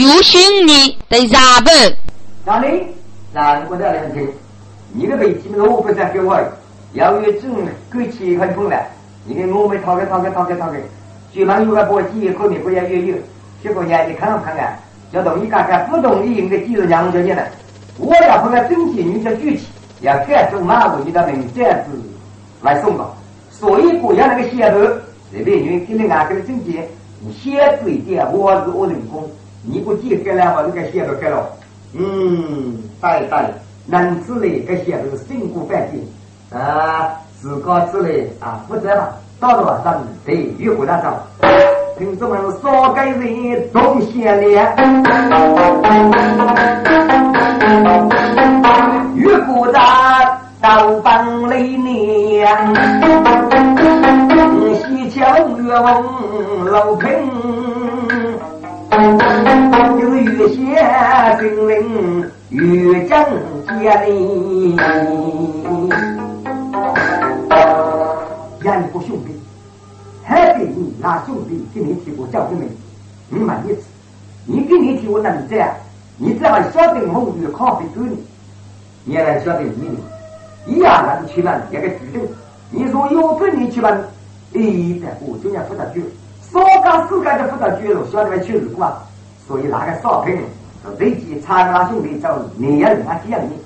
有心你得咋办？哪里？哪我的两听？你的背景我不再给我，要有种给钱很痛了。你给我们掏开掏开掏开掏开，举办有个波机，后面不也也有？结果呢，你看看看，要同意看看，不同意应该记住两条线了。我要碰个证件，你叫具体，要改成马文你的名这样子来送到。所以国家那个写头，这边因为给你按个证件，你写对点，我是我人工，你不记改了，我就给写头改了。嗯，对对，能之类个写头辛苦反省啊，自个之类啊，负责了，到了晚上得越过那种。听众们，少给人东西了，越过那道帮里娘，西桥越往楼平，就是越写心灵越正接里，严不兄弟。还给你拿兄弟给你提过教训没？你满意思？你给你提我能这样？你只要晓得我有咖啡给你，你也来晓得你一样能去办一个决定。你说有本你去办，一百五就要负责局，少干四干就负责局了，晓得没？去日过，所以那个少平随机查那兄弟找你也人家见你，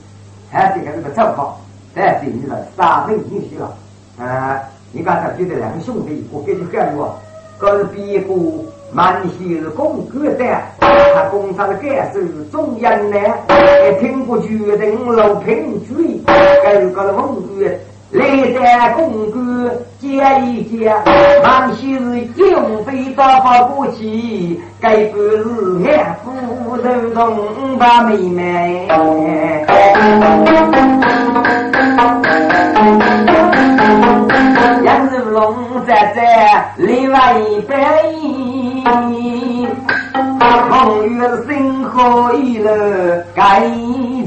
还是个这个照好，但是你了三分进去了，啊。你刚才觉得两个兄弟，我给你干过，可是别个满是公哥的，他工厂的干事中央呢，也听过决定老平追，这个风雨来在公哥接一接，满是经费打发过去，该不是俺夫人同把妹妹。杨子龙在在另外一边，风雨生活一了该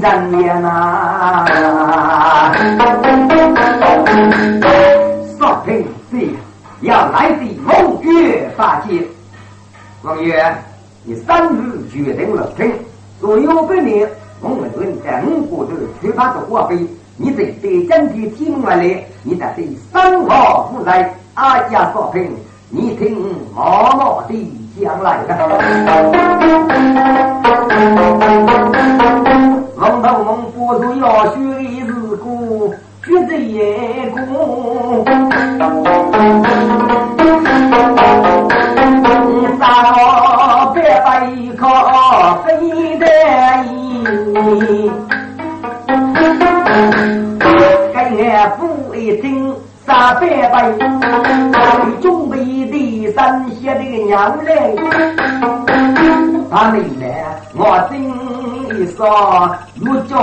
人面呐。少平是要来的风月八戒，王爷，你三日决定了平，所有百年，我们在五国的缺乏的货币。你得对整体提问来，你得对生活负责。阿家少平，你听默默的讲来。龙头龙不是要学的的是故，绝对也故。三个白白靠飞得意。俺父一听三百倍，准备的三些的娘嘞，他们呢，我真一说不在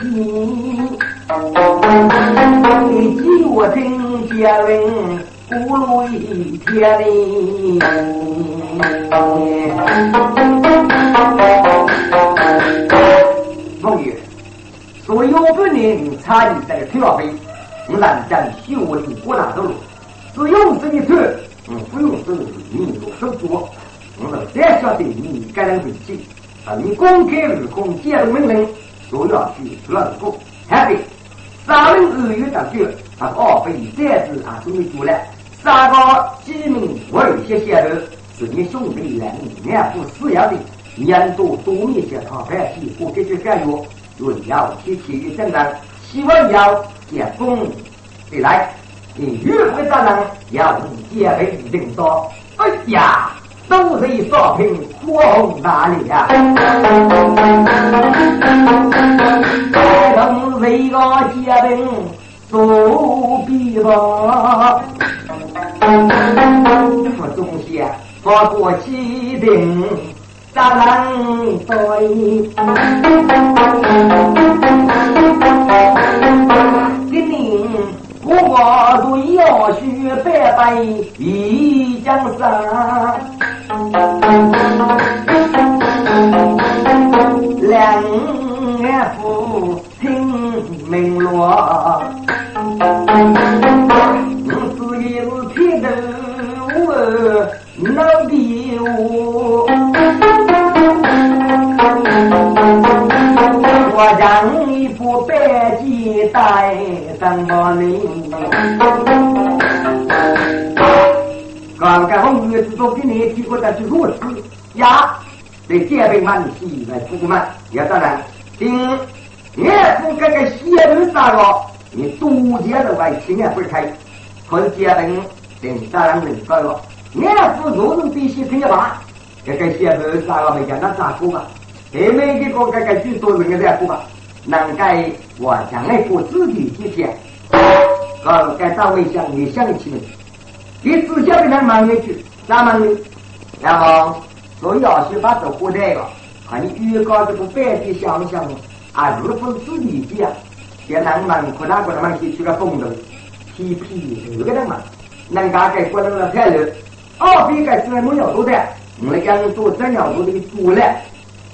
听，你记我听家人咕噜一天哩，梦雨。所有百年参与这个跳飞，我南疆修理过大走路，只用这一头，嗯，不用这个你做手做，我们再晓得你该人脾气，啊，你公开日空接到命令，都要去做那个，还得三人二月当局，啊，二非再次啊，终于做了，三个几名为些些的，是你兄弟两两副死要的，年度多面些他白皮，我给这干药。若要提体育正能，希望要结功得来。你约会大人要结为领导。哎呀，都是少平火红哪里呀？龙为个结兵做比吧，副中线发过起兵。咱能对，今年我都要学百百一江山，两眼不听明落，我是铁头老弟，我你不白鸡蛋怎么你？领。刚刚我女子都给你提过的是如此呀，对戒备满喜来出门，也当然，今岳父这个邪门杀了，你独家的外亲也不开，可是戒备等当然能搞了。岳父若能必须听的话，这个邪门杀了没讲，那咋过吧？还没给个这个最多人在过吧？能该我将来过自己几天，呃，该单位想你想起你只晓得那忙一句，咱们然后做要去把这活带了，看你预告这个白的想想啊，如何自己讲？现在忙可哪个他妈去去个风头，皮皮这个人嘛，能干给过那个太热，二比个什么要做的，我们讲做怎样做的做了。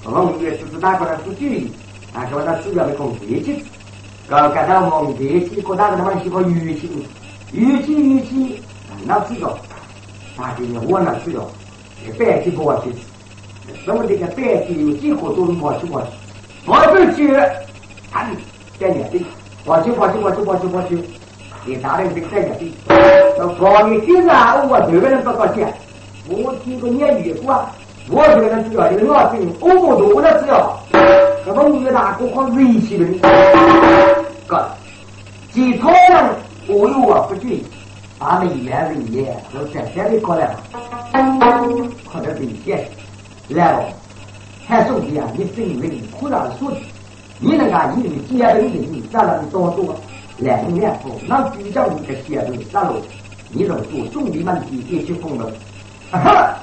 我们也只是打过来做举例，啊，说他主要的工业气，搞搞到我们业气，各大个他妈喜欢语气，语气语气，那知道，大今年我那知道，白气过去，什么这个白气有几个都能过去过去，过去去，看，在年底，过去过去过去过去过去，你大人在年底，那过年今啊，我这个人多少钱？我听个年月过。我这个人主要就是我姓欧不多的只要，那么越大国靠人气的，个，其他人我有我不举，把你一来一来都在这里过来了，快点理解，来了，还兄弟啊，你真人苦难说的，你那个你的结婚的你咋能多多？两年后，那比较你的结婚啥路，你能做兄弟们的一起疯了，哈。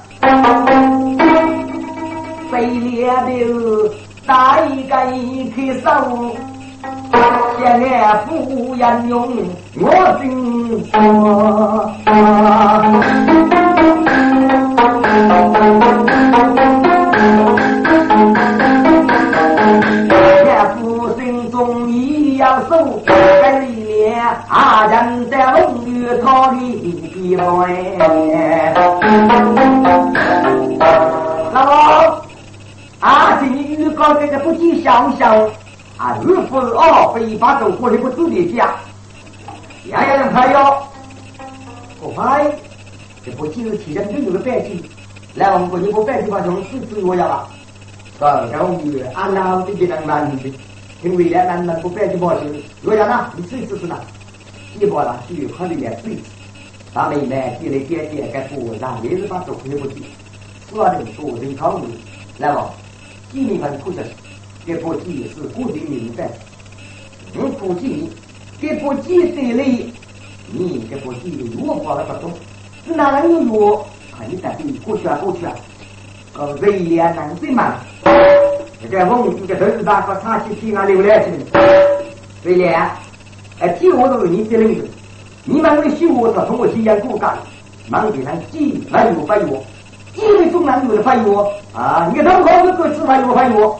被猎的大一个一开手，现在不言用我心说。岳父心。中一样手，跟里面阿人在风雨逃离来。那么。啊！这你预告这个不计想想啊，日复二非把走过来不自己家，样样人朋友，不拍这不就是提前就有个白金，来我们国一部白金把从四次我要了，啊，然后你按照这些人难的，因为来难难不白金保证，我要呢，你试一试是哪？一包了，去喝里面试一试，咱们来积累点点该不让也是把走过来不计，说的多人考虑，来吧。地名很出色，这部剧是固定名单。我估计这部剧这里，你这部剧如果了不懂，是哪能有药？看你在这里过去啊过去啊，呃，威廉男最慢。这个我们这个都是大个长期平安流来去的。威廉，哎，听我都是你这领子，你们为修我说通过体验骨干，忙给人几万有百有。因为中南有的翻译我啊，你看他们好多个字翻译我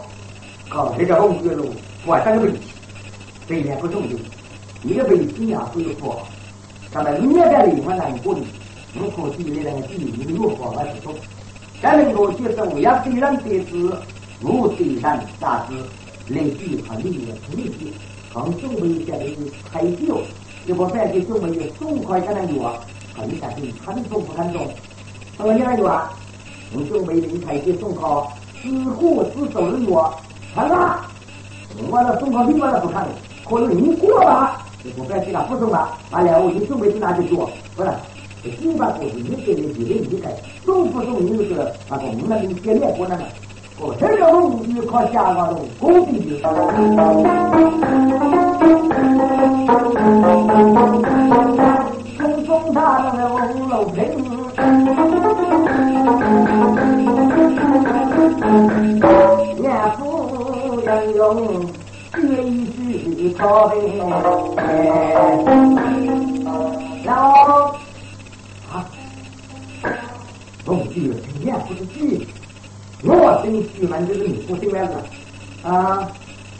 搞，这叫我们岳路，我三个问题，这一点不重要。一个问题啊，不有错，咱们明代的话难过的，如果自己那个地理如何来不懂，咱能够接受为要对人得知，我对人啥子，来句和另一个同义，刚中文讲的是太久，结果再给中文的中快才能有啊，可你感觉看重不看重？什么样有啊？我就为林太监送考，自顾自走的我，看看，我那送考另外的不看了，可能你过了，就不该去了，不送了，完了我就准备去哪里做，不是，这基本上是你给的，你的理解，送不送你就是那个我们理解面过来了，哦，这个我们就靠下那种工地的，老啊，我讲你去年不是去？我是你去嘛，就是你不这边子啊。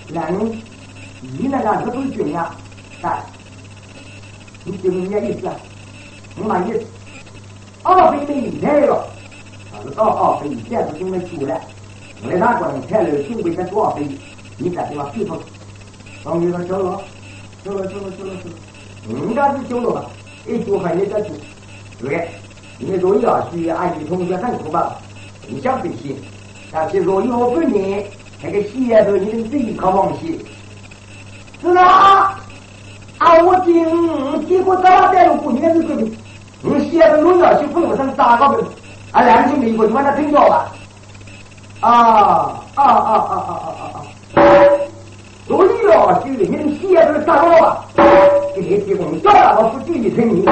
人，你那个，都是军人啊。你军明有意思啊？我满意。二分米来了，哦到，二分，现在准备收了。我在他过那看了，准备多少分？你在地方最好。当地人走了，走了走了走了走了，人家是走了吧，一走还有个走，对不对？你若要去按你同学很可吧，你想不行。但是若要不你，那个西丫都你能自己搞忘记，是吧？啊，我今结果早带了过年的时候，我西丫头若要去不用上大高门，啊，两兄弟一个就把它吞掉吧。啊啊！啊啊啊啊所以啊，兄弟，你的先不能了啊！今天提供小喇的书记的签名，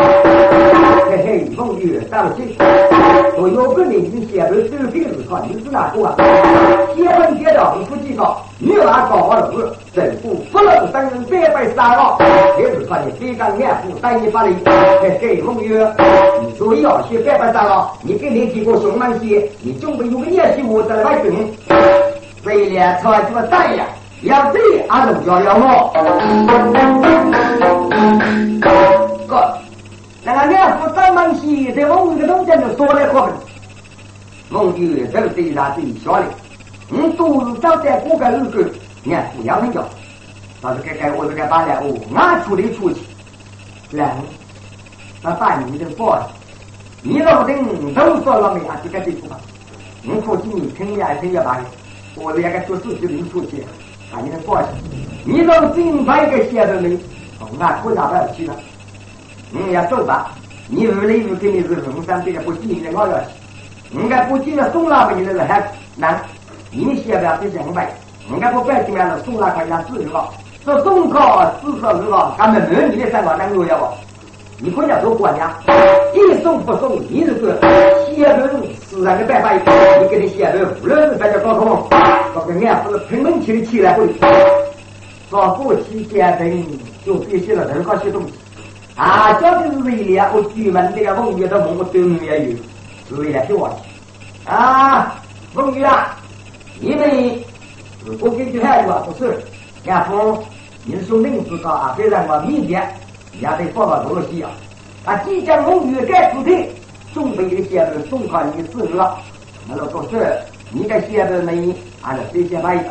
嘿嘿，风雨挡不住。所有个年轻，写都臭平如常，你是哪个啊？结婚结到你不地道，你娃搞好了，政府不能登门别被杀了，你是上呢非常爱护，待你把脸嘿嘿，风雨。所以啊，兄弟，三拜了，你今天提供什么鞋？你准备有个年轻我再来整鞋，为了穿这么脏呀！要对阿龙要要我。哥，那个两副上门去，在我们的东家就说来过分。梦就这个对他对小的，你都是招待过个日子，娘不要人家。但是该该我这个大娘，哦俺出力出去。来，那大你的过，你老等都说了没啊？这个对付吧。我估计你听也听也罢了，我连个做自己人出去。啊，你过去，你到正派一个先生里，我国家办去了，你也走吧，你五雷五根你是五山辈的不进你，我了，人家不进的送那么你那个还难，你先不要这些百，人家不办进来了送那块家自由了，这送高至少是吧？他们没你的三观，那个要不？你国家都管家，你送不送，你是个先生。自然的办法，你给你写了，无论是大家高考，这个案子评平起的。起来会，说夫妻结婚就必须了，任何些东西，啊，这就是一年我举门这个风雨的。风都有，是也给我，啊，风雨啊，你们如果根据态度不是，俺夫，你说明知道啊，虽然我明年也得报个东西啊，啊，即将风雨该出队。送给你写的，送他一个字。那个说是，你该写的那你俺就随便买一个。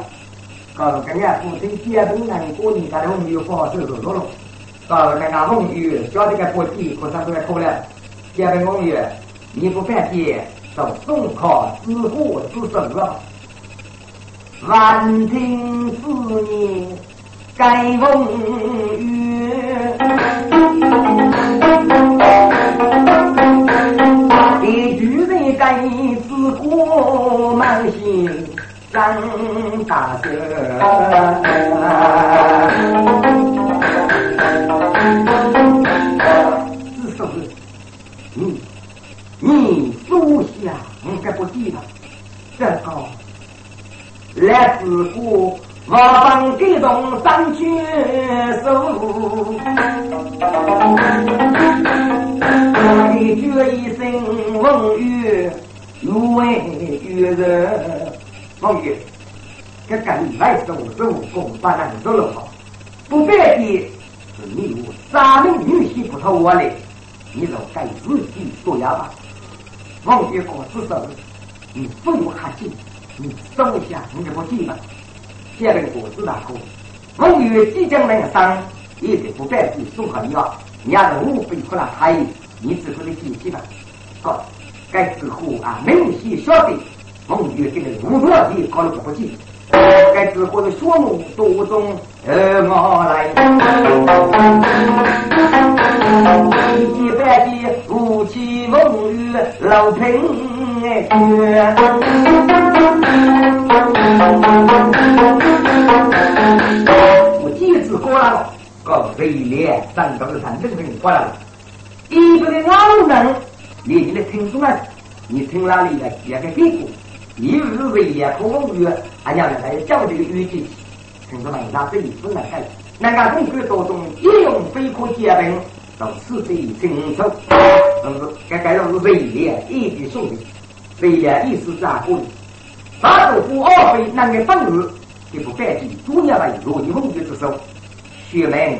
告诉跟俺父亲写的那你过年咱没有不好收拾多了。告诉跟俺红玉晓得该过急，可算是可怜。写的红玉，你不犯急，就送他自货自收了。万听四年该风雨。人该自过满心张大哥，是说你你属下应该不记得这个来自过。我方激动三军手，你这一生风雨如为雨人，风雨，这敢来走走，共把人走了好，不别的是你我三名女婿不投我嘞，你老该自己做呀吧。王爷我辞走，你不用客气，你收下你就不记吧。现在果子大哭，王爷即将来生，也得不别的送好你啊，你要是无非哭他也。你指挥的信息吧。好，该指挥啊，明细晓得，梦月这个无多地搞了不济。该指挥的说目都中，呃，我来。一般的夫妻梦雨老平哎绝。我记住过了，个威廉上到了山，认真过来了。衣服的老人，你你来听众啊，你听哪里的？也个屁股，你以为也不公务员，俺家人来叫这个预计，听众们，那这一不能干。那个工具当中，一用飞科煎饼，都是这一清楚。但是，该改都是为了一点送的，为了一时咋过的。大豆腐二飞那个本事，就不干净。多年来，落地工具之手，学们，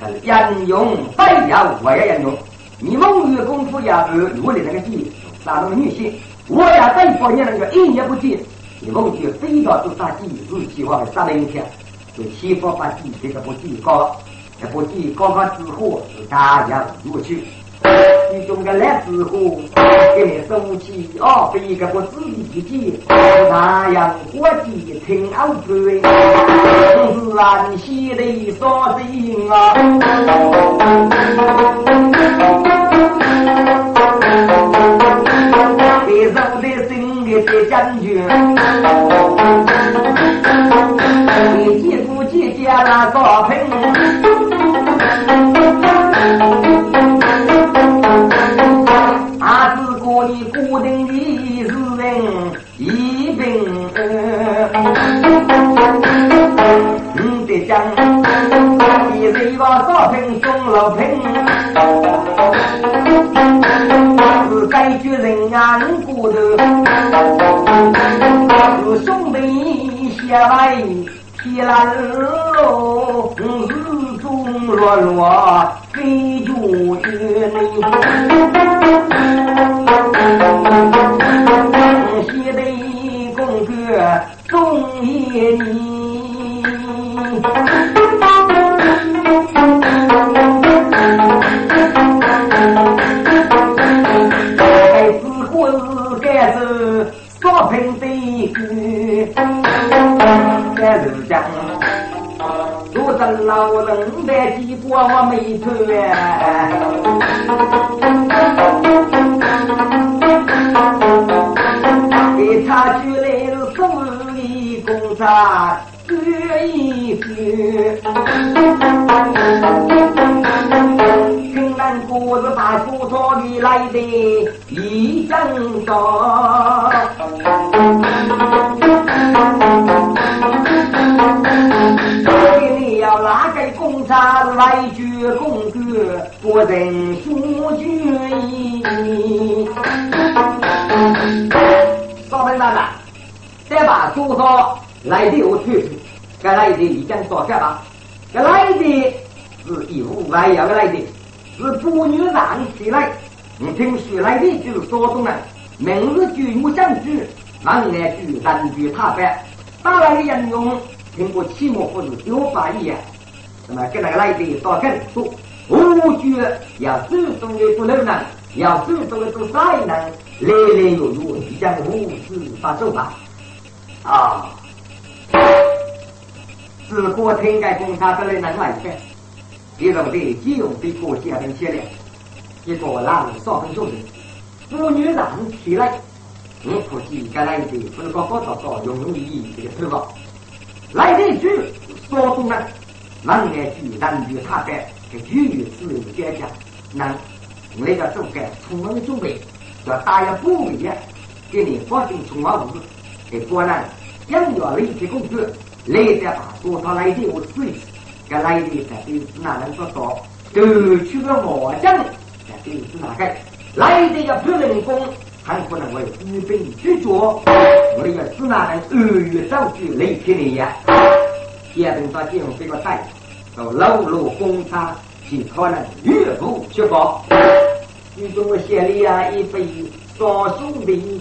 可是英勇，非要我也英用。你风雨功夫也是我的那个技，啥那么女性。我也再说你那个一年不见，你梦觉飞到都杀鸡，日计划杀了一天，就先发把鸡这个不鸡高，这不鸡高高之后是大洋入去。你中个来之后，给你送起哦，被一个不自己的太阳国际听奥吹，是兰溪的所心啊。给肉的心里的将军，你姐夫姐姐那高平。个少平中老平，是该决人啊骨头，是兄弟下来提篮路，日中落落给主人。西北公哥中夜你，老人来几过我没给他举来了送礼公差各一个，云南果子大葡萄里来的一整多。把多少来的我去，该来的已经少干吧？该来的是义务外要来的，是妇女让起来。你听说来的就是说中人，明日就有相聚，晚年就人聚他白。打来的人用听过期末或者九八一样，那么跟那个来的少更多。我觉要注重的不能呢，要注重的都啥呢？来来有有，一将无事发奏吧。啊！自古天改公差得来能来的，一种的借用的国家跟写的，一个让少分众人，妇女让起来，我估计该来的不能高高早早用用意这个头发，来的句说中了，万年句男女差别，这句语自由讲讲，那那个总该充分的准备。要打一不一样，给你放进充话物，给果然想要立即工作，来得把多少来的我试一试，给来的在这是哪能做到？都去个麻将，在这是哪个？来的要不人工，还不能为资本去做，我的要是哪能二月上去雷天的呀？第二等到金融这个带，都老路工厂去可能越步去搞。你给我写了呀一杯双兄弟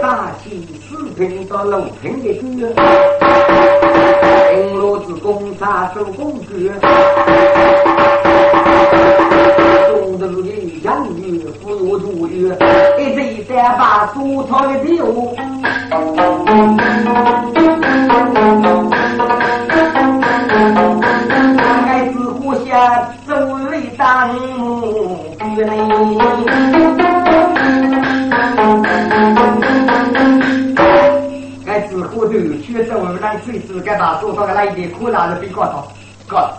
大气四平到六平的歌，平罗子公差做公歌，中头的洋芋富有主语，一对三把粗糙的酒。孩子互相周围当母女嘞，孩子互头去周围让妻子给他做到个来点苦难的比高头高，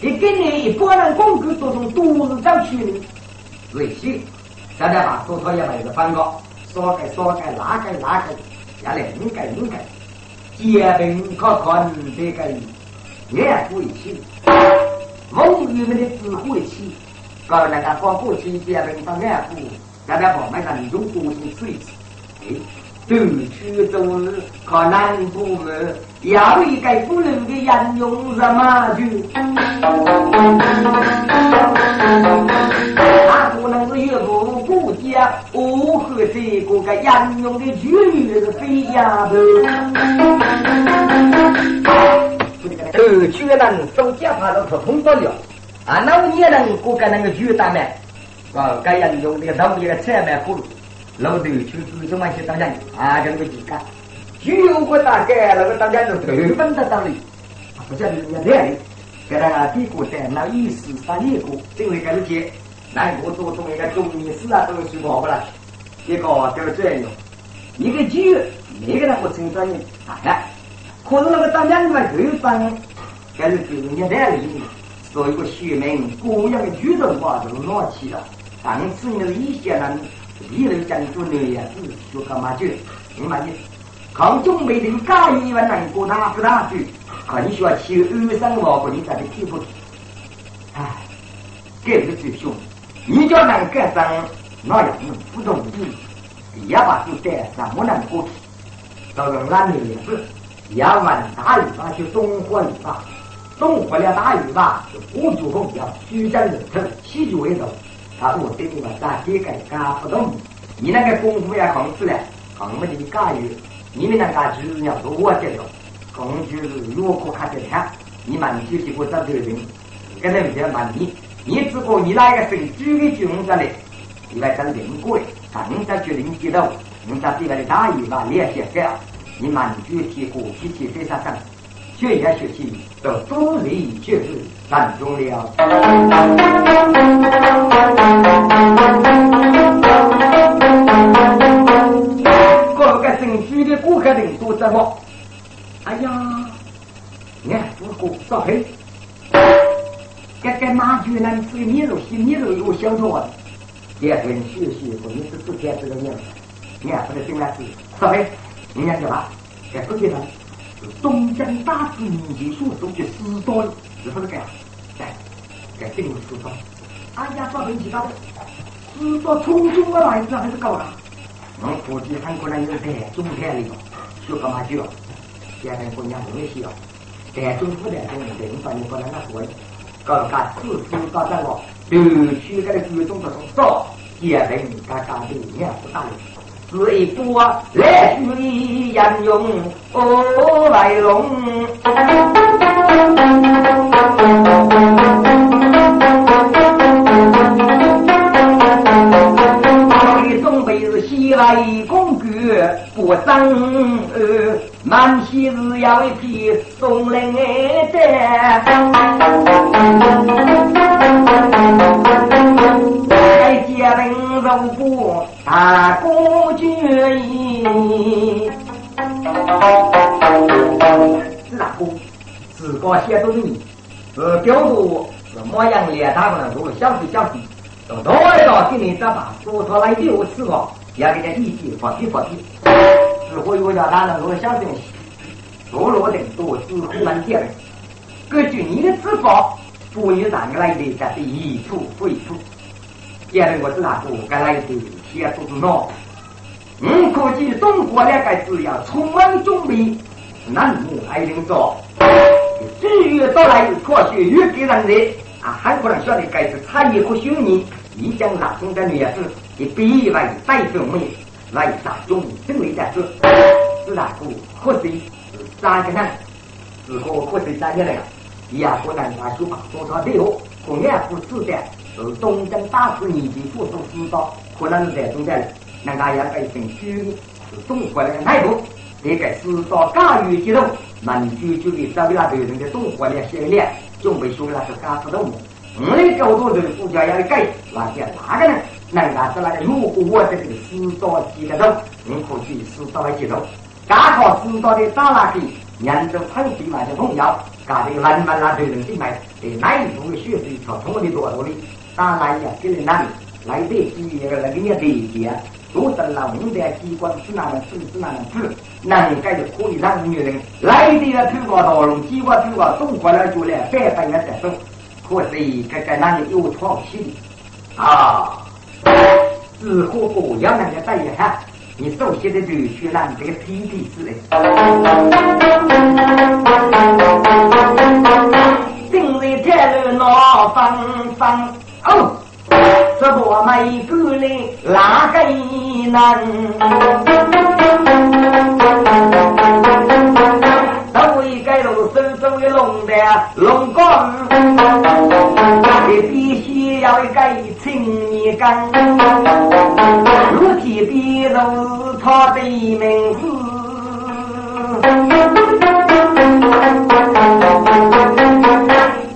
一个年一般人工资都从都市上去的，所以现在把做到也买个饭高，少盖少盖，哪盖哪盖，下来应该应该，结冰可看这个。安徽气，蒙语们的指挥器，搞那个广播期间人到安徽，大家跑那个你用多些水，哎，都去中日靠南部门，要一个不能的人用什么去？他不能是岳父顾家我和这个个杨勇的剧是飞呀头。头去人手脚怕都通不了，啊，那我也能过个那个剧单呢？啊，该杨勇的头一个菜卖葫芦，老头去做什么些当家啊，这个几个，剧有个大概那个当家就头分得到里，不晓得人家这里。给他低过在那意思发力过，这位跟是姐，那我做做一个中医师啊，都是好不了。一个都是这样，一个剧，每个人不成专业啊。可是那个当家的话，又当，但是给人家代理，做一个学名，各样的举动话都拿起了。当时你的一些人，一路讲究那样子，就干嘛去？明白意思？抗中美的假一万人过大不大去？很需要去二三万个你才能听不懂。唉，这个最凶。你叫人干上那样不容易，也把就带上不能过去。到了俺们也是，也问大雨吧就东火雨吧，东火了大雨吧就不主动要虚张声势，气就为头。他我对你们大体干干不动，你那个功夫要控制了，控不你干预，你们那个就是要多我这种。工具是如果看得看，你蛮具体我找别人，跟他们讲嘛你，你只顾你那个是举的军子嘞，你来当领过的，更加决定知道，人家对外的大意把联系干，你蛮具体过脾气非常上，学业学习都独立确实难中了。各个省区的顾客人都在么？哎呀，你看我哥少黑，这个马局呢？吃米肉，洗米肉有小着的。第二天学习说你是不天这个样子，你看不得进来是。少黑，人家叫啥？该不给他。东江大子民间所说的四刀，是不是该？该该进入四刀。哎呀，少黑，其他的四刀从中国来子还是高的？我估计很可能有在中天里头学干嘛去了？现在姑娘不需要，在中府的中人说你不能那说，搞个自私搞这个，都去个举动不从少，结婚嘎嘎的面不大了。是一波来去杨勇哦来龙。为公举不生，满喜日要一批送来的，在家人肉不大公爵意。是哪个？自个写都是你，呃，表度是模样脸大不能说，相对相比，都多少给你这把说出来六次了。要给他一起发批发批，只会有叫他能够相信，多罗的多是很难见。根据你的执法，不以哪个来的，才是一处非处。现在我是哪个？该来的先做做孬。我估计中国两个字要充满准备，难么还能做？至于到来科学越给人的啊，很可能晓得该是产业和虚拟，你讲哪种的女子？以比为代表美，来大众真为在说，是哪个或是三个人，是何或是三个人，也不能把书法说成对哦，同样不自在，是东征大师年纪所做知道，可能是在中间，那大家一份虚是中国人的态度，这个知道干预激动，民主主义社会那头人的中国的先烈，准备说那是干不动，我们的角度是国家要改，那些哪个呢？那个是那个，如果我这个知道几个人，你可去知道来几种。刚好知道的打那个，人都很喜欢的朋友，搞这个慢慢那对人进来，给哪一种的学习从通的多多的，打那呀给人那里来得几个那个你理解，都是老们的机关是哪能治是哪能治，能改就可以让女人来的了，推广道路，机关推广中国来做了，百分也在动，可是该该那里有创新啊。自火锅要那个带一下，你熟悉的就去拿这个 P P 之类。今日天热闹纷纷哦，这多么一个人哪个难。都为该路深深的龙的龙岗，你必须要该青干，如体必如他的名字。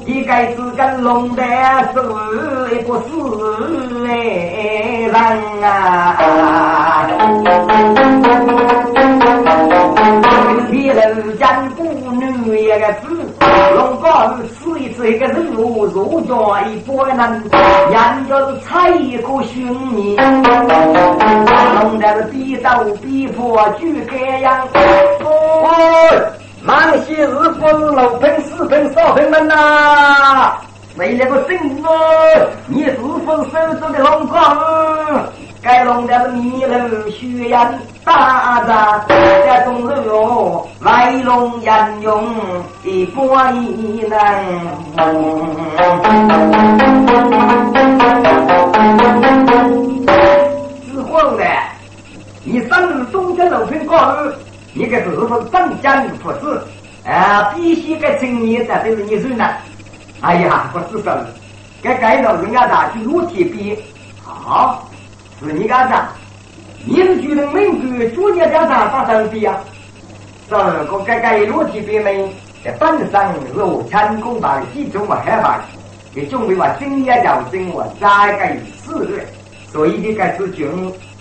一该是跟龙的是不是哎人啊？别人家姑女一个子，龙哥是吃一次一个肉肉脚一般人，人家是踩一个寻你，龙的是比刀比破举盖样。哦，满西日风六盆四盆少盆们呐，为了个生活，你是否手中的龙光？该龙的迷人血眼大扎，这种人哦，来龙眼用一波一能。之后呢，你上入东江楼村过后，你个是否镇江父子啊？必须该青年的都是你孙呢。哎呀，不是说，该该到人家大去裸体比好。是你干啥？你是觉得民主主义干啥发生的呀？这个改改裸体边门，在本身是成功把集中我害怕，也准备话经验调整我再改四日，所以你该是军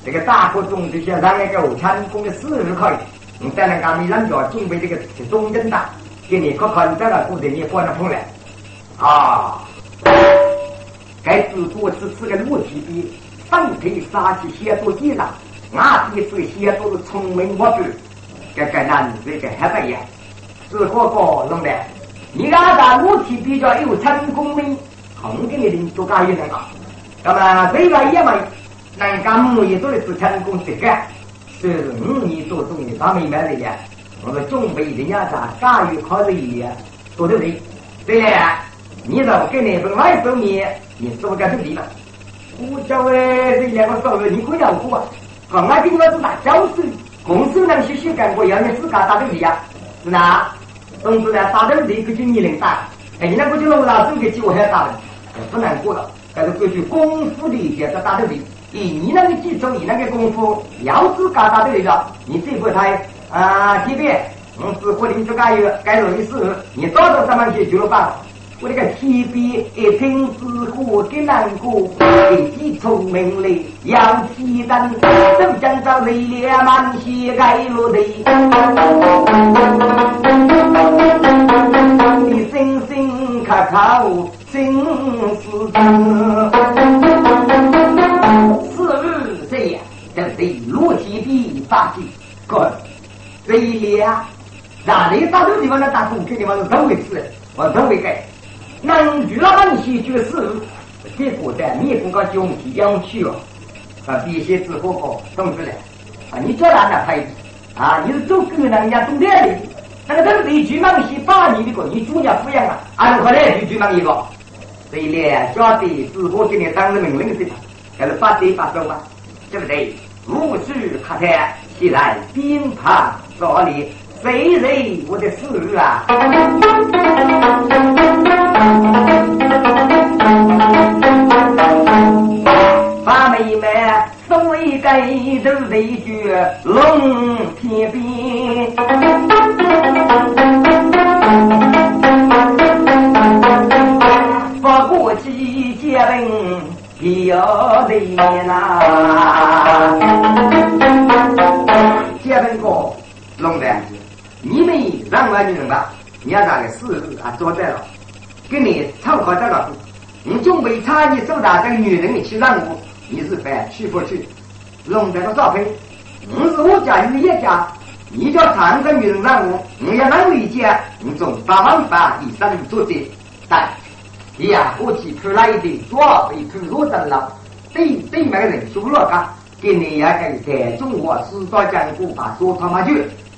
这个大国中这些人那个成功的四日可以，你再能讲你人家准备这个中正党，给你可看在了，不得你管得出来啊？该制作是个裸体边。上天杀气写作机上，俺弟子写作是聪明我智，这个男这个还不一样。是哥哥弄的，你俺家母体比较有成功的，红给你的做干一那个。那么这个也没，人家母也做的是成功的干，是五年做中的，他明白的呀。我们准备人家家干预考试一样，做的对。对了，你说给那份外手面，你是不是该兄弟了？我叫哎，这两个少人，你可以要苦啊！刚刚跟你们是打交手，公司能去写干过，要你自家打斗地呀？是哪？同志呢？打斗地可就你能打，哎，你那不就弄老手给机我还打的，不难过了。但是根据功夫的一些个打斗地，以你那个基础，你那个功夫，要自家打斗地了，你这不台啊这边，我是或者你自家有该容易事，你找到咱们去俱乐部。我那个天边一听之火的难过，一记聪明来要提灯，都将这泪两满血盖落地。你声声口口心思思，是日这样，这是落天边发起，哥，这一列哪里打斗地方那打工肯地方是怎么回事？我怎么改？能遇了问题就是，结果在面公个讲起讲去了，啊，必须之后个同志嘞，啊，你叫哪个牌子？啊，你是做工人人家懂点的，那个都是一句嘛是八年的个，你主家抚养啊，按快来一句嘛一个，所以呢，晓得之后给你当着命令的，还是八对八走嘛，对不对？无事可谈，起来边旁造里，谁人我的事啊？把妹妹送一个都为绝龙天边，不过几结婚也要得呐。结婚过龙的，你们让我女人吧，你要那个事啊做在了。给你参考这个歌，你准备参与做大这个女人的去任务，你是白去不去？弄这个照片，你是我家你也家，你叫参个女人任务，你要能理解，你从八万八以上做的，但你，呀，我提出来的主要被出落的了，对对面的人说了个，给你要个在中国四大讲古把说他妈就。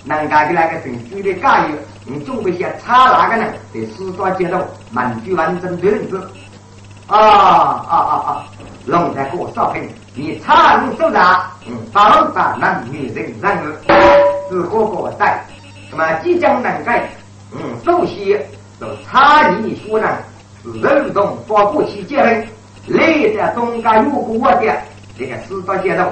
人家的那个城市的教育，你准备些差哪个呢？在四川街道，满足完整的认知。啊啊啊啊！龙在过少平，你差人手大，嗯，帮帮男女人人儿，是哥哥在，那么即将能改，嗯，首先就差你说呢，是人动发过去结婚，来在东家如果我的这个四道街道，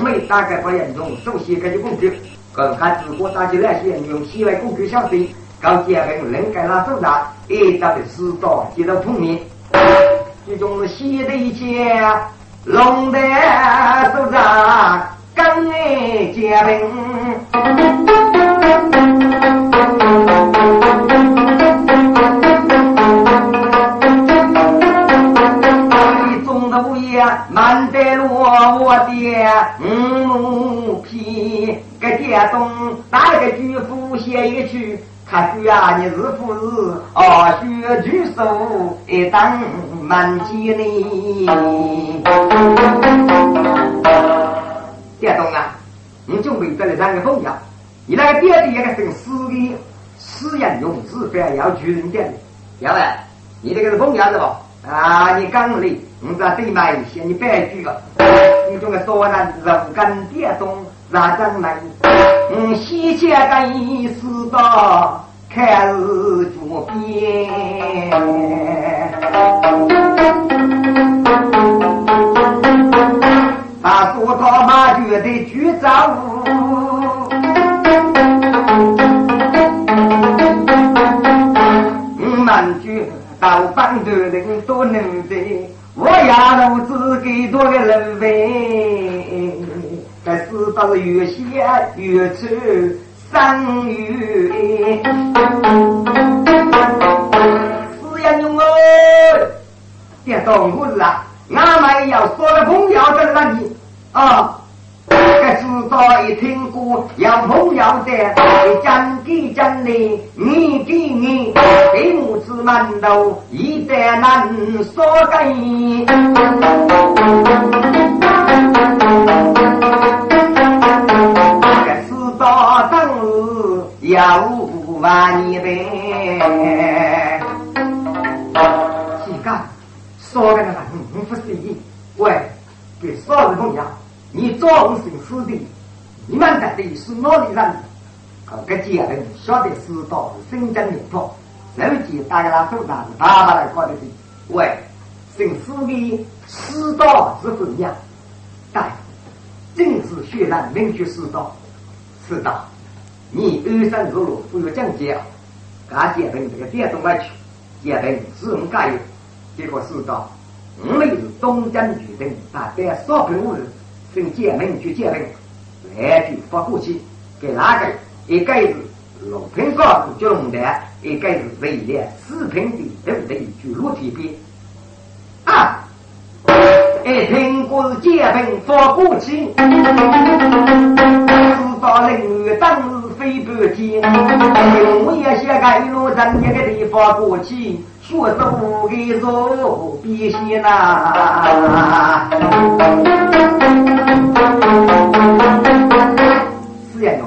没大概不严重，首先根据工具，跟看自古大家那些用西外工具相对，搞结婚人该拉手大，一到的四道街道通面。其中西的街，龙的手掌更爱结冰，你种的不一满得落我的五皮，个电动打了个巨斧写一曲。他说啊，你是不是啊？学举手一当满街呢？电动啊，你准备得了三个风药，你那个爹爹一个姓死的，死人用字非要举人点的，要不？你这个是风药是不？啊，你刚来，你这对买一些，你别举了。你这个多难人干电动。那将来，嗯，西街的意思到开始转变，把苏他妈觉得局长，嗯，满句到半的人都能得，我丫头自己多个人呗。但是到是越写越丑，生越是呀娘哦，别动我是啊，俺们要说了朋友在哪里啊，该知道一听过要朋友的，讲给讲的，你给你，给母子馒头一代难说给。要五万一呗，几个说个那个五不是一，喂，给少子朋友，你装成死的，你们在的是哪里人？个家人晓得知道深圳人多，手机打给他手上，爸爸来搞的的。喂，姓史的知道是怎样？但正是血染明确知道，知道。你二三十路不有讲解，俺结婚这个电动来去，结婚自用加油，结果是到我们是东江决定，大概少平五日，从结婚去结婚，来去发过去，给哪个一个是六平高度就龙台，一个是未来四平的对不对？就裸体边啊，一听过是结婚发过去，知道人月当。飞半天，我也想个一路从一个地方过去，学着五个手笔写呐。是呀哟，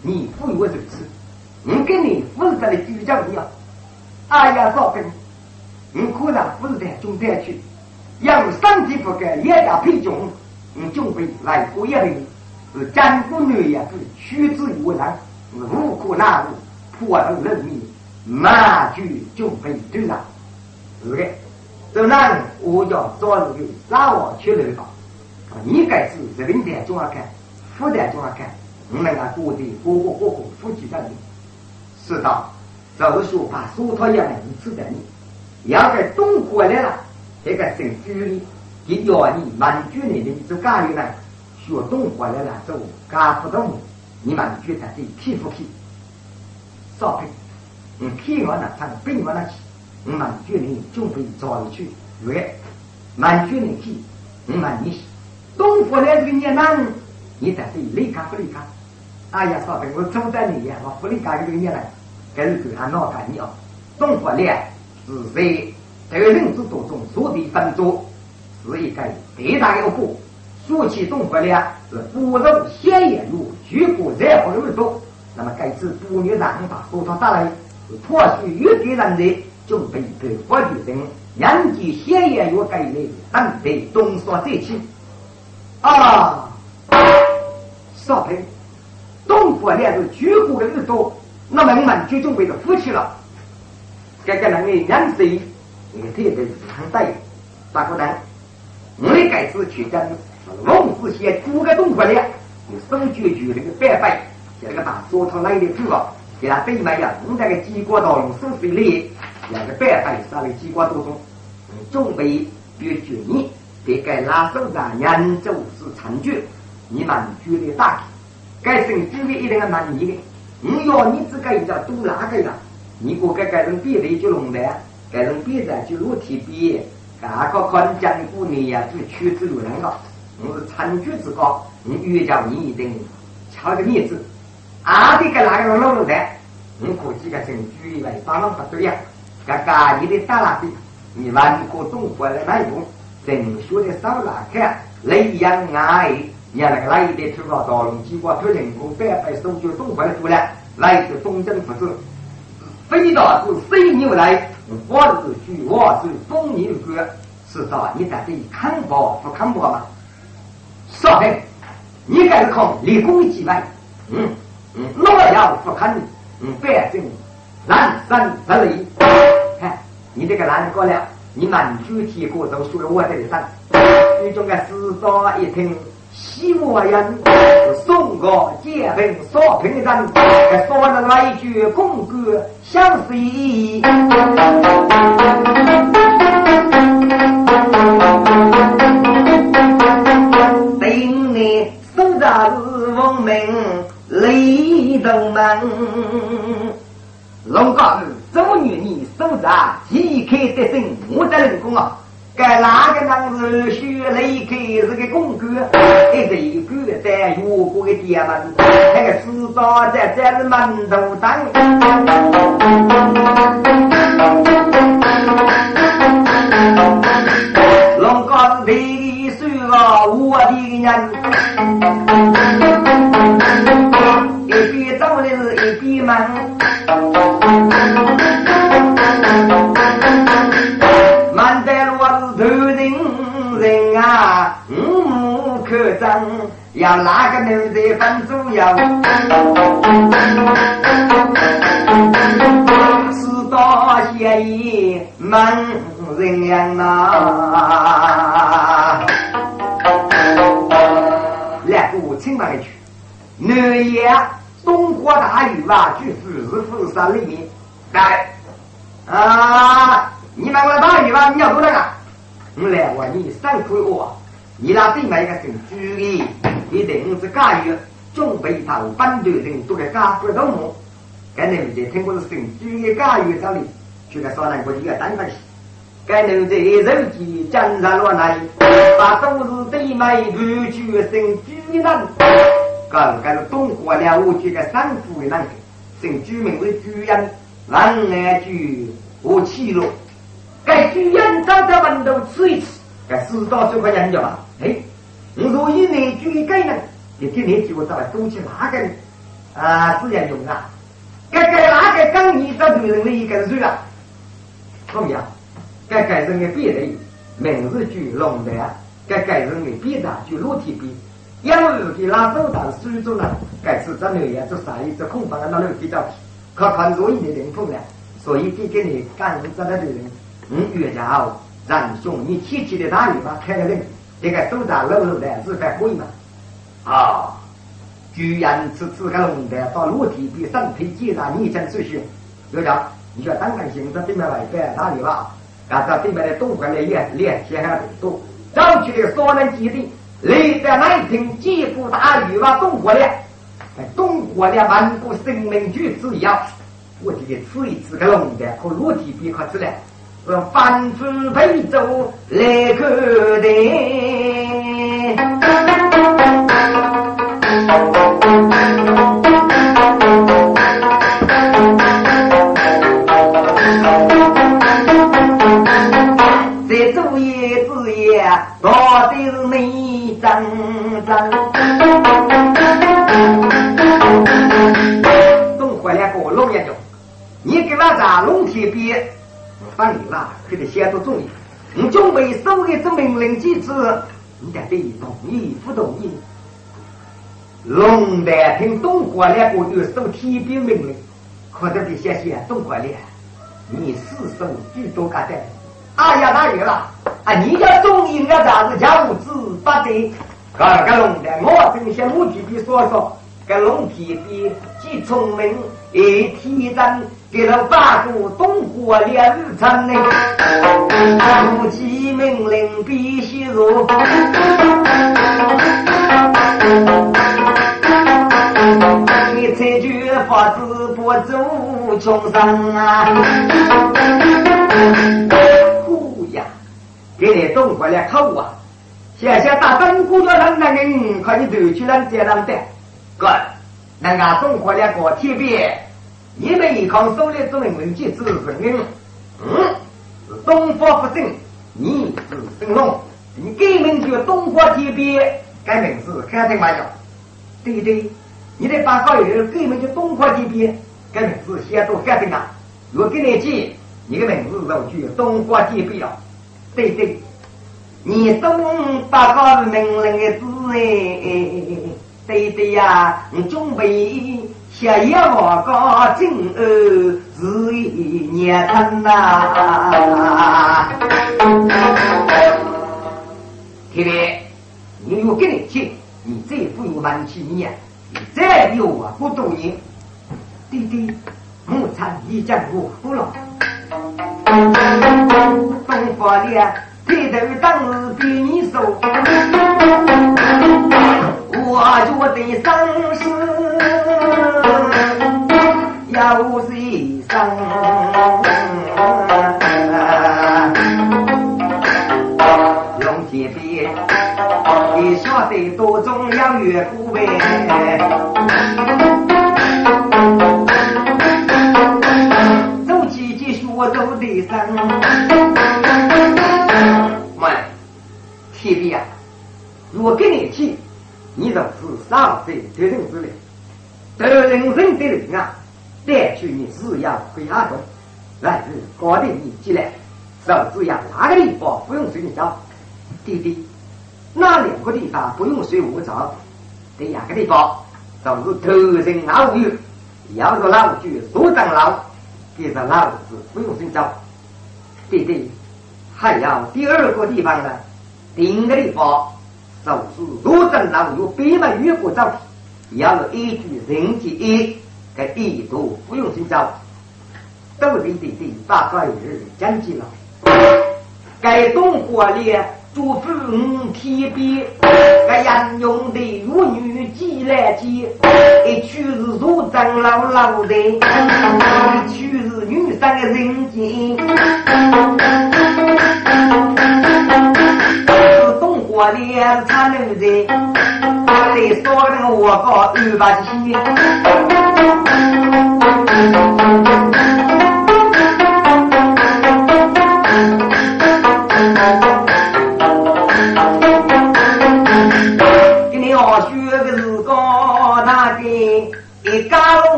你富有如此，我跟你负责的就像一样。哎呀，少根，你可能不是在中台去，要身体不干，也要配种，你准备来过一回。是江湖女也是屈之于人，无可奈何，破人人命，马举就被丢了。是的，这那我叫找一个拉我去来吧。你该是日本台中央看，负担中央看，我们啊各地各个各个夫妻的人，是的，就是说把苏套样的吃的你，要在东过来了，这个姓朱的，给要你满足你的就干有呢。学东回来了之后，干不动，你们觉得这皮肤皮，少皮，嗯，皮我那穿，皮我那去，我们决定准备找一去，喂，满决定去，我们你东回来这个。年男，你在这离开不离开？哎呀，少平，我走在你呀，我不离开这个。年男，跟是俺闹干你啊，东回来是在这个。人之当中所的分作，是一个。最大的过。说起东国了，是不肉鲜野肉，举国热火的多。那么该次女女让把火头带来，是破除越给人的，准备给佛举人人间鲜艳越改来，等待东山再起。啊，少平，东国两个举国的日多，那么我们就准备着夫妻了。这个人的人生，你特别是很大，咋可能？我该次去跟龙子先租个东国了，你手举举那个白白，叫那个大桌头来的主啊，给他对面呀，我那个鸡瓜刀用手水里，两个白白杀了鸡瓜刀中，准备别决你。别该拉手上人就是成就，你们觉得大？该生举的一定要满意的。你要你自个一家都拿个呀？你过该该人比的就弄的，该人比的就落体比，哪个看江湖呢呀？就屈指如人了。我是成就之高，你越叫你一定敲个面子。阿的个哪个弄弄的？你可几个生举来帮忙不对呀？嘎嘎，你的大拉的，你万国中国来哪用？正说的少来看，雷阳爱，你那个来的出了大龙机关，突人工百百手就动回来出来，来自东征不是，飞到是飞牛来，我是举我是风牛哥，是说你在这里看报不看报吗？少黑，你该是靠立功几万，嗯嗯，老要不看，嗯，百姓南山之里，看你这个男人过了。你满具体过都说了我这里上，你中个四少一听，西莫人送个结婚少平人，还说了来一句公歌相随。明雷动门，龙岗。周女你手上旗开得胜，我的人工啊！该哪个男子血泪开是个公哥，一对哥在越过的店门，那个四嫂在在门头等。个女的分主要？四大协议门人样呐！来，我请问一句：南爷东华大雨啊，据富士富山里面来啊！你们我大雨吧，你要多少个？我来问你三块五。你那对买一个姓朱的，一定是家有准备头反对人都给家不动我。该人在听过是姓朱的家有这里，就该说那个一个单分析。该人在手机检查落来，把都是对面完全姓朱的人。刚刚是东国了，我这个三府的人，姓朱名为朱人，南来朱我去了。该朱人站在门头吃一吃，该四到十块钱的吧。哎，你说以内举的概念，你今天就找来多去哪个啊？自然用啊！该该哪个讲你找对人的一个是谁啊？怎么样？该该人的别的名字就龙的，该该人的别的就裸体比，因为给拉手当苏州呢，该是这女人做啥意思？空房那里比较可看容易的人风呢，所以给给你干这的人，嗯，越家让兄你提起的大尾巴开个人。这个手上露露的，是还可以嘛？啊，居然吃吃个龙的，到裸体比身体健上，你真出息。有讲，你说当然行，这对面外边哪里吧？啊，这对面的东关的也连天还多，早期的少人基地，历在南京几乎大雨吧？东国的，东国的万国生命举止要，我这个吃一吃个龙的，和裸体比可吃了。凡子陪走来个的，这作业子也到底是你真真。东回来个龙眼中，你给我咋龙铁边？我帮你啦，可得先做重要。你准备收的这命令机制，你得得同意不同意？龙丹听东国两个就收天兵命令，可得得先先东国两，你四手最多干的。哎呀，哪有了？啊，你要中意个啥子家务子不得？个个龙丹，我正向母鸡比说说，个龙皮比既聪明又天真。给了八股东国两城内，无其命令必须如。法子不走穷生啊！呼呀，给你东国两口啊！谢谢大东国的人那人，可以走去人接人的，哥，那个东国两个铁别。你们一康手里做文记只是人，嗯，是东方不正，你是神龙，你改名叫东方铁边，改名字看听嘛叫？对对，你的八高友改名叫东方铁边，改名字写都看听啊。我给你记，你的名字就叫东方铁边了。对对，你东八高命令的字哎，对对呀，你准备。下一我高进儿是一年春呐，天天你有给你去，你最不有满气你呀，你再有啊不多年，弟弟，木产已经我不了，东方的抬头当日比你瘦，我觉得生死。有谁生？晓得多重要越不为？走起继续我走的生。喂，铁鞭啊！我跟你去，你总是上岁得人之人，得人生的人啊！带去你只要回阿东，来日搞定你进来，手只要哪个地方不用随你找，弟弟，那两个地方不用随我找？这两个地方就是头身老友，要是老举所长老，给着老子不用睡觉。弟弟，还要第二个地方呢，第个地方就是所长老有北门越过照要是依据人际一。该地图不用寻找，都是弟弟把个日讲起了。该东国里祝福五天边，该杨用的妇女几来几，一曲是如长老老的，一曲是女生的人间。是东国里产奴的，再说那个二八七。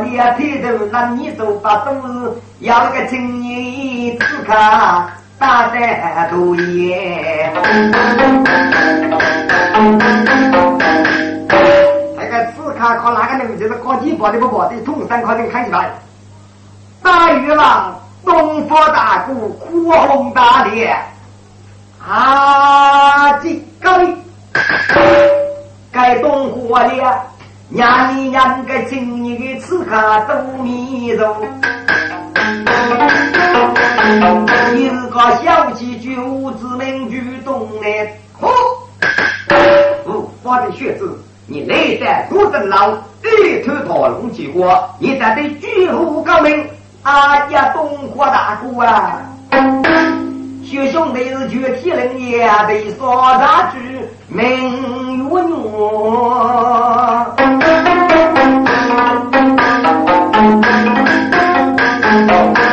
你要抬头，那你就把都是要个青年刺客大在肚爷。那个刺客靠哪个能就是靠你保的不保的，通山靠你看起来。大鱼郎，东方大鼓，哭红大脸，啊，这个该东火了。娘你娘个今年的此刻都迷路。你是个小气九子名举动的，哦，五花的血字。你内在多生老，一头讨龙结果，你在巨虎革命，啊呀，东华大哥啊！学兄弟是绝体人也得说大句名曰牛。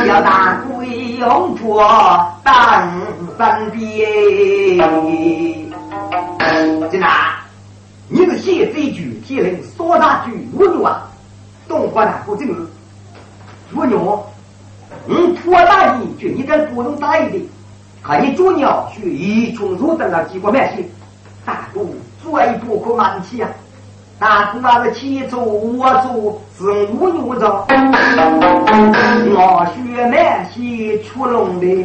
要大鬼用着当三爹，进来。你是写这句铁人说那句蜗牛啊，东华大哥这个蜗牛，嗯，拖大一句，你敢不能大一点？看你做鸟去一冲入等了几个慢些，大哥做一步可慢起啊！大哥那是起走我走是蜗牛着，我学慢些出笼的。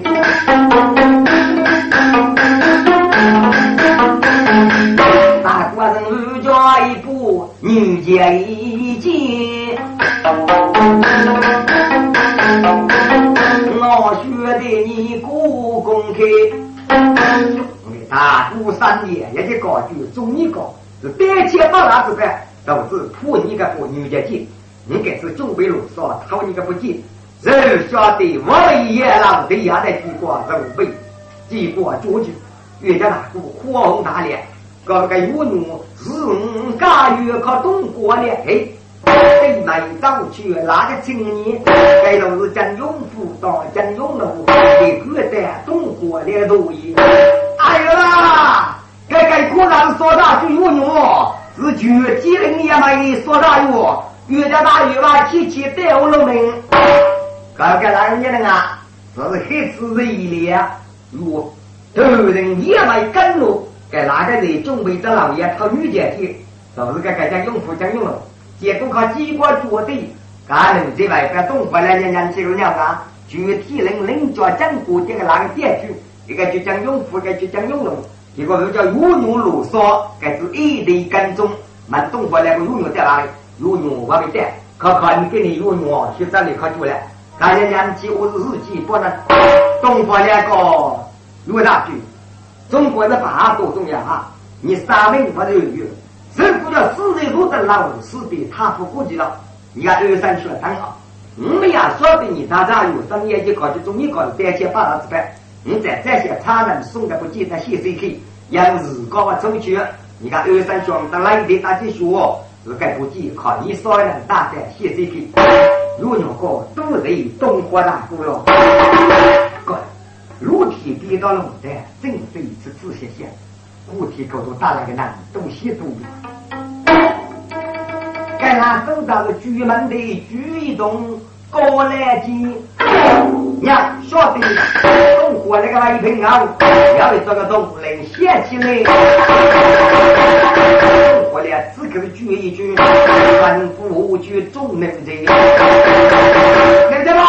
大国人二家一步，女家一进。我学的你故宫开，大鼓三年也得高举，中一高是单切八拉之般，都是破你个不女家进，应该是准备路上偷你个不进。人晓得我一郎对下的结果，人为结果决绝，越家大鼓火红大烈。个个有奴是五家月靠东过呢，嘿，对门走去那个青年，该都是将永福到将永路，给古代东过的路易。哎呀，该该果然说大就有奴，是绝几零年没说大哟，月家大月娃七七带我了门，刚刚那人家的啊，这是黑子人一脸，哟，头人也没跟路。该哪个人准备着老爷讨女家去，都是个该将用户将用了，结果靠机关做的，干人这外边东回来年年轻人啊，具体人领着将国这个哪个店去，一个就将用户，一个就将用了，结果又叫有牛啰嗦，该是一地跟踪，满东方那个有牛在哪里？有牛我没带，可可你给你有牛去这里可住了，看年年轻我是日记不能东方那个有大句。中国的法多重要啊！你三文不就有？谁不叫死人如等老死的他不顾及了？你看二三去了。很好。我们也说的你常常有生意就搞就中医搞的担心发了。之辈，你在这些差人送的不记得写 CK，要日高啊周去。你看二三兄的来的大去学，是该不记靠你少人大在写 CK，如果个都是东华大鼓哟。肉体跌到了舞台，正是一次自信线。固体构筑大量的难东西多。该他走到了局门的局一栋高来间，娘晓得中国那个外平啊，要为这个东能写起来。我俩只可举一句，万不举总能者。听见吗？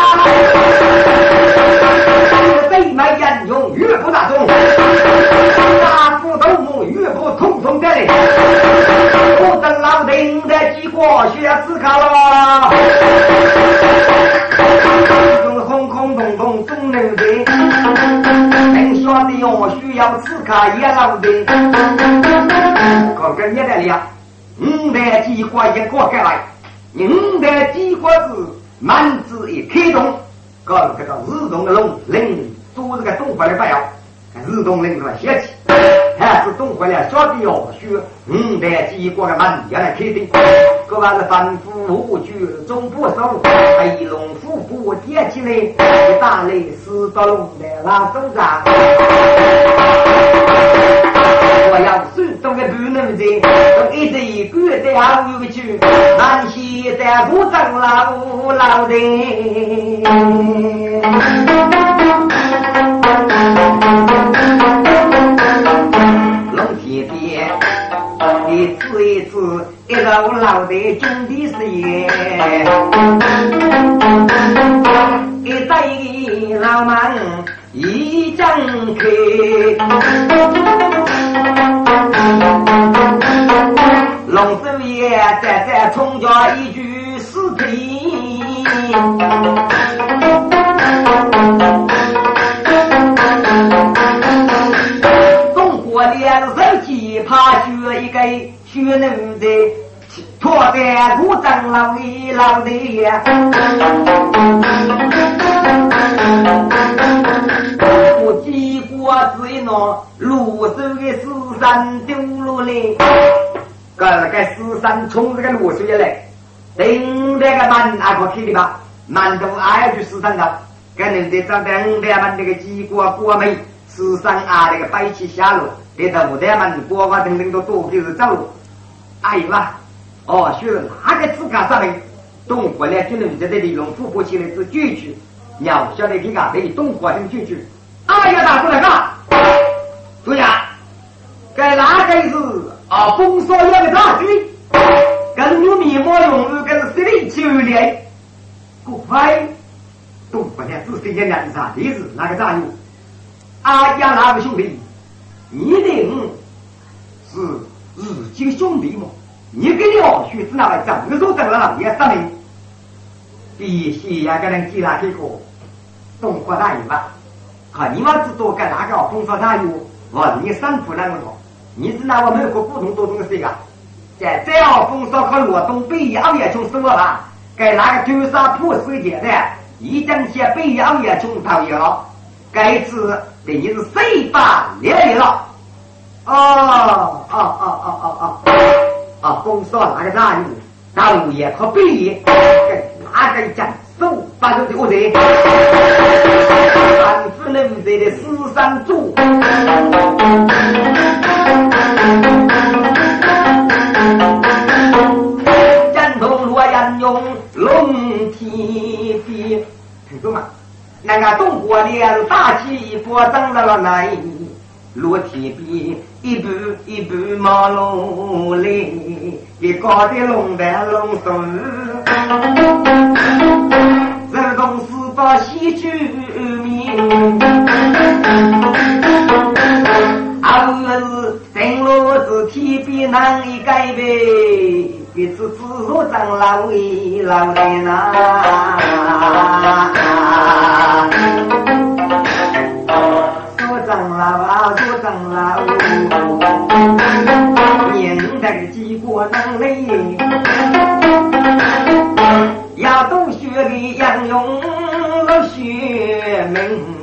北蛮严勇，岳不大众，大斧头目，岳不通通的嘞。我等老丁的几个需要思考了。要思考也老的。哥哥也来了，五代机关一个盖来，五代机关是满子一开动，搞这个自动的龙灵。都是个东北的不要，日东人是吧？写起，还是东回来晓得要学，五代机关的门也来开的。各位是反复无举，中不收，飞龙虎步叠起来，一打雷四到龙的拉手上。我要手中的不能在，用一直一句在好有趣，南西在不长老老的。一路老的种的是耶，一对老门一张开，龙首爷再再冲家一句四皮。中国连手机怕学一个血奴的，拖在古长老的老的呀。我几过最那路手的四山丢落来，个个四山冲这个路手来，等那个门那个开的吧，门头挨去四山的，跟人家长得五百门那个几过过门，四山啊那个摆起下路，那头五百门过过等等都多就是走路，哎呀，哦，学哪个自家上面，东过来就能在这里用富婆起来是聚去，鸟晓得给俺这东过来聚去。哎呀，大哥来干？对呀，该哪个是啊？风骚要个大军，跟有密码用，跟是实力球员，各位，都不能只是一两啥的是哪个战友？哎呀，哪个兄弟？你的我是自己的兄弟嘛？你跟你二叔子那位长得都长了也三名，必须要给人记那这个东国大人吧？可！你妈知道该哪个风骚大有？我你三浦那个多，你是拿我们国不同多种的谁个？在这样风骚和罗东北洋也穷死我了。该哪个丢沙破水节的？一整些北洋也穷讨要。该次等于是谁把连了？哦哦哦哦哦哦！啊，风骚哪个大有？大物业和北业，该哪个讲？手把手的我人，三十六岁的十三祖，战斗洛阳用龙体飞，听懂吗？那个东国的大气波长到了来，落天边一步一步马龙来，一高的龙蛋龙松。自从四到西去面，二是登陆是天边难以改变，一次自若长老为老的那，能力。要懂学的杨勇，学名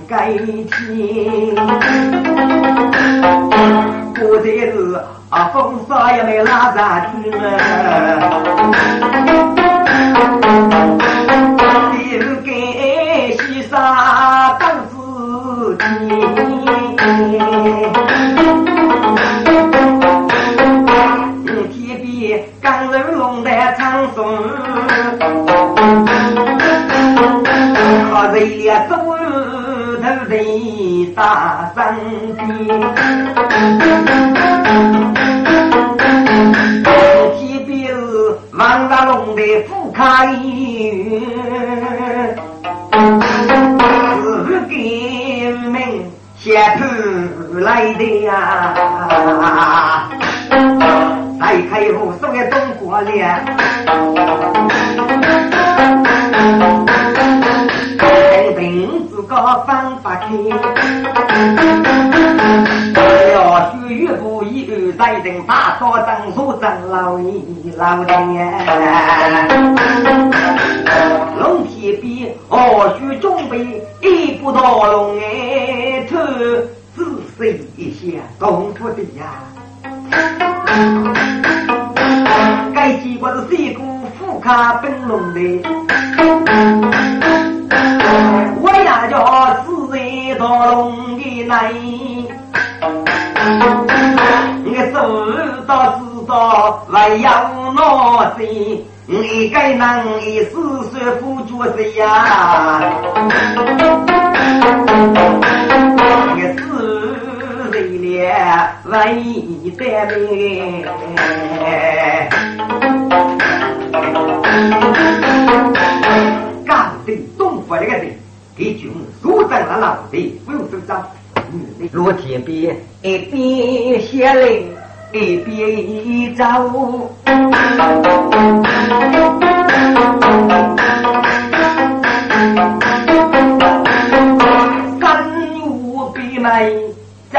改天。过的日啊，风沙也没拉上去为了做头大生意，人大多长所长老一老的龙天边哦，学准备一步到龙哎头，仔细一下功夫的呀。该机关是谁股副卡本龙的？我呀叫自然到龙的来，你手到知道还要哪些？你该能一时说不出谁呀？你是为了为的命。我这个人给军所长了老的不用收账，落天边一边写来一边走，三五笔眉走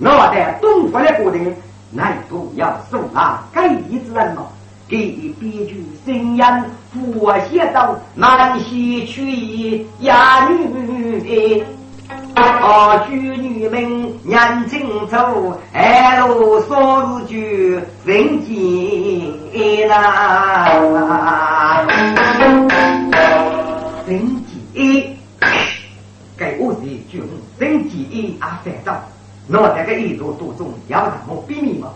我在东方的过程。乃都要送啊，该一之人嘛，给编剧声音复写到南西去呀女的，啊举女们年轻走，二路说日句人间呐，人间，给我是军人间啊，反正。那这个一座多重要让我避免嘛？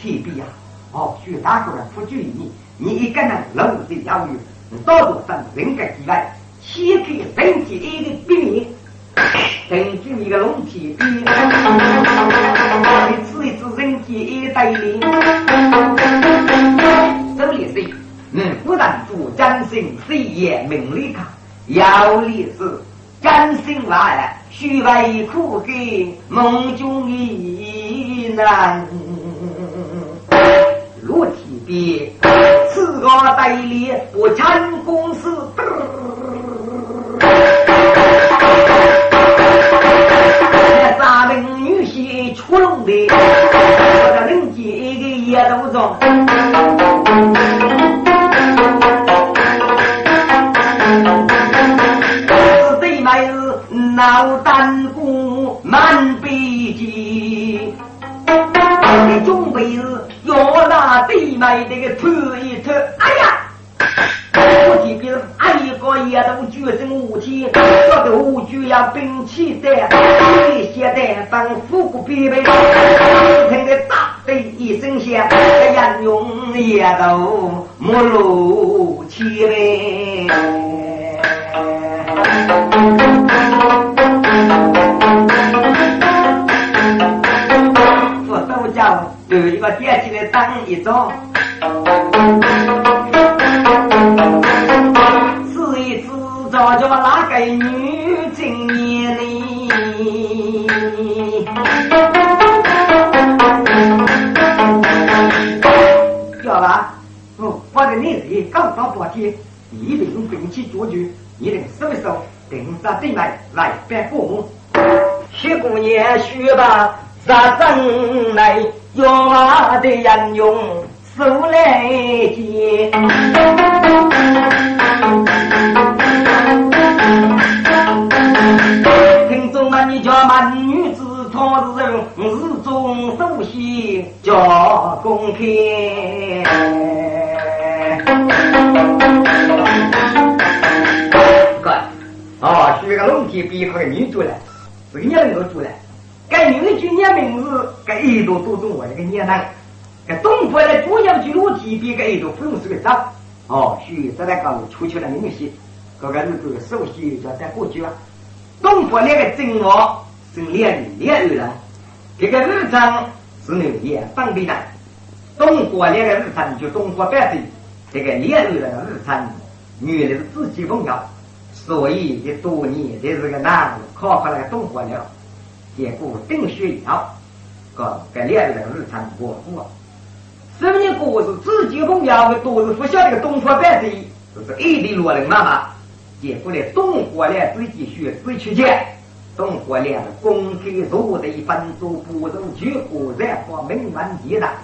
提笔呀！哦，许大个人不注意你，你一个人老是要有，到处上人格之外，先给人体一个避免，根据一个龙体笔，你吃一次人体一带领，这里是，嗯，不但主张心事业名利卡，要的是真心话。须为苦给梦中一难，裸体别，此个代理我陈公司。三名女婿出笼的，我这领结一个也都中。老丹姑满背脊，你准备是要拿对麦这个偷一偷。哎呀，我这边还一个也都举着武器，这个武举要兵器的，一些的当富贵必备，听得大的一声响，这杨勇也都没露气呗。有一个电器来当一种，试一试找叫哪个女青年呢？叫吧，哦，我的年纪刚到八天，一定用兵器捉住。一定收一收，定杀对麦来办父母。徐姑娘学吧，杀阵来用我的人用手来接。听众们，你叫满女子她是人，日中首席叫公开。哦，是那个龙天边靠个女主来，是个娘子主来。该女主娘名字，该一朵多种我那个娘男。该东坡的主要去龙天边，该一朵不用是个长。哦，许这来讲出去了明星，这个日子首席叫在过去了。东坡那个正王是两两个人，这个日常是牛也方便的。东坡那个日常就东坡百岁，这个两个人日常原来是自己重要。所以这多年，这是个男的考出来懂活了，结果顶学校，个跟两个人日常过过。十年过是自己重要的，都是不晓得个东坡百岁，就是一地落人妈妈。结果呢，东坡练自己学自己去讲，东坡了公开做的一般都不如举火燃火名门一大。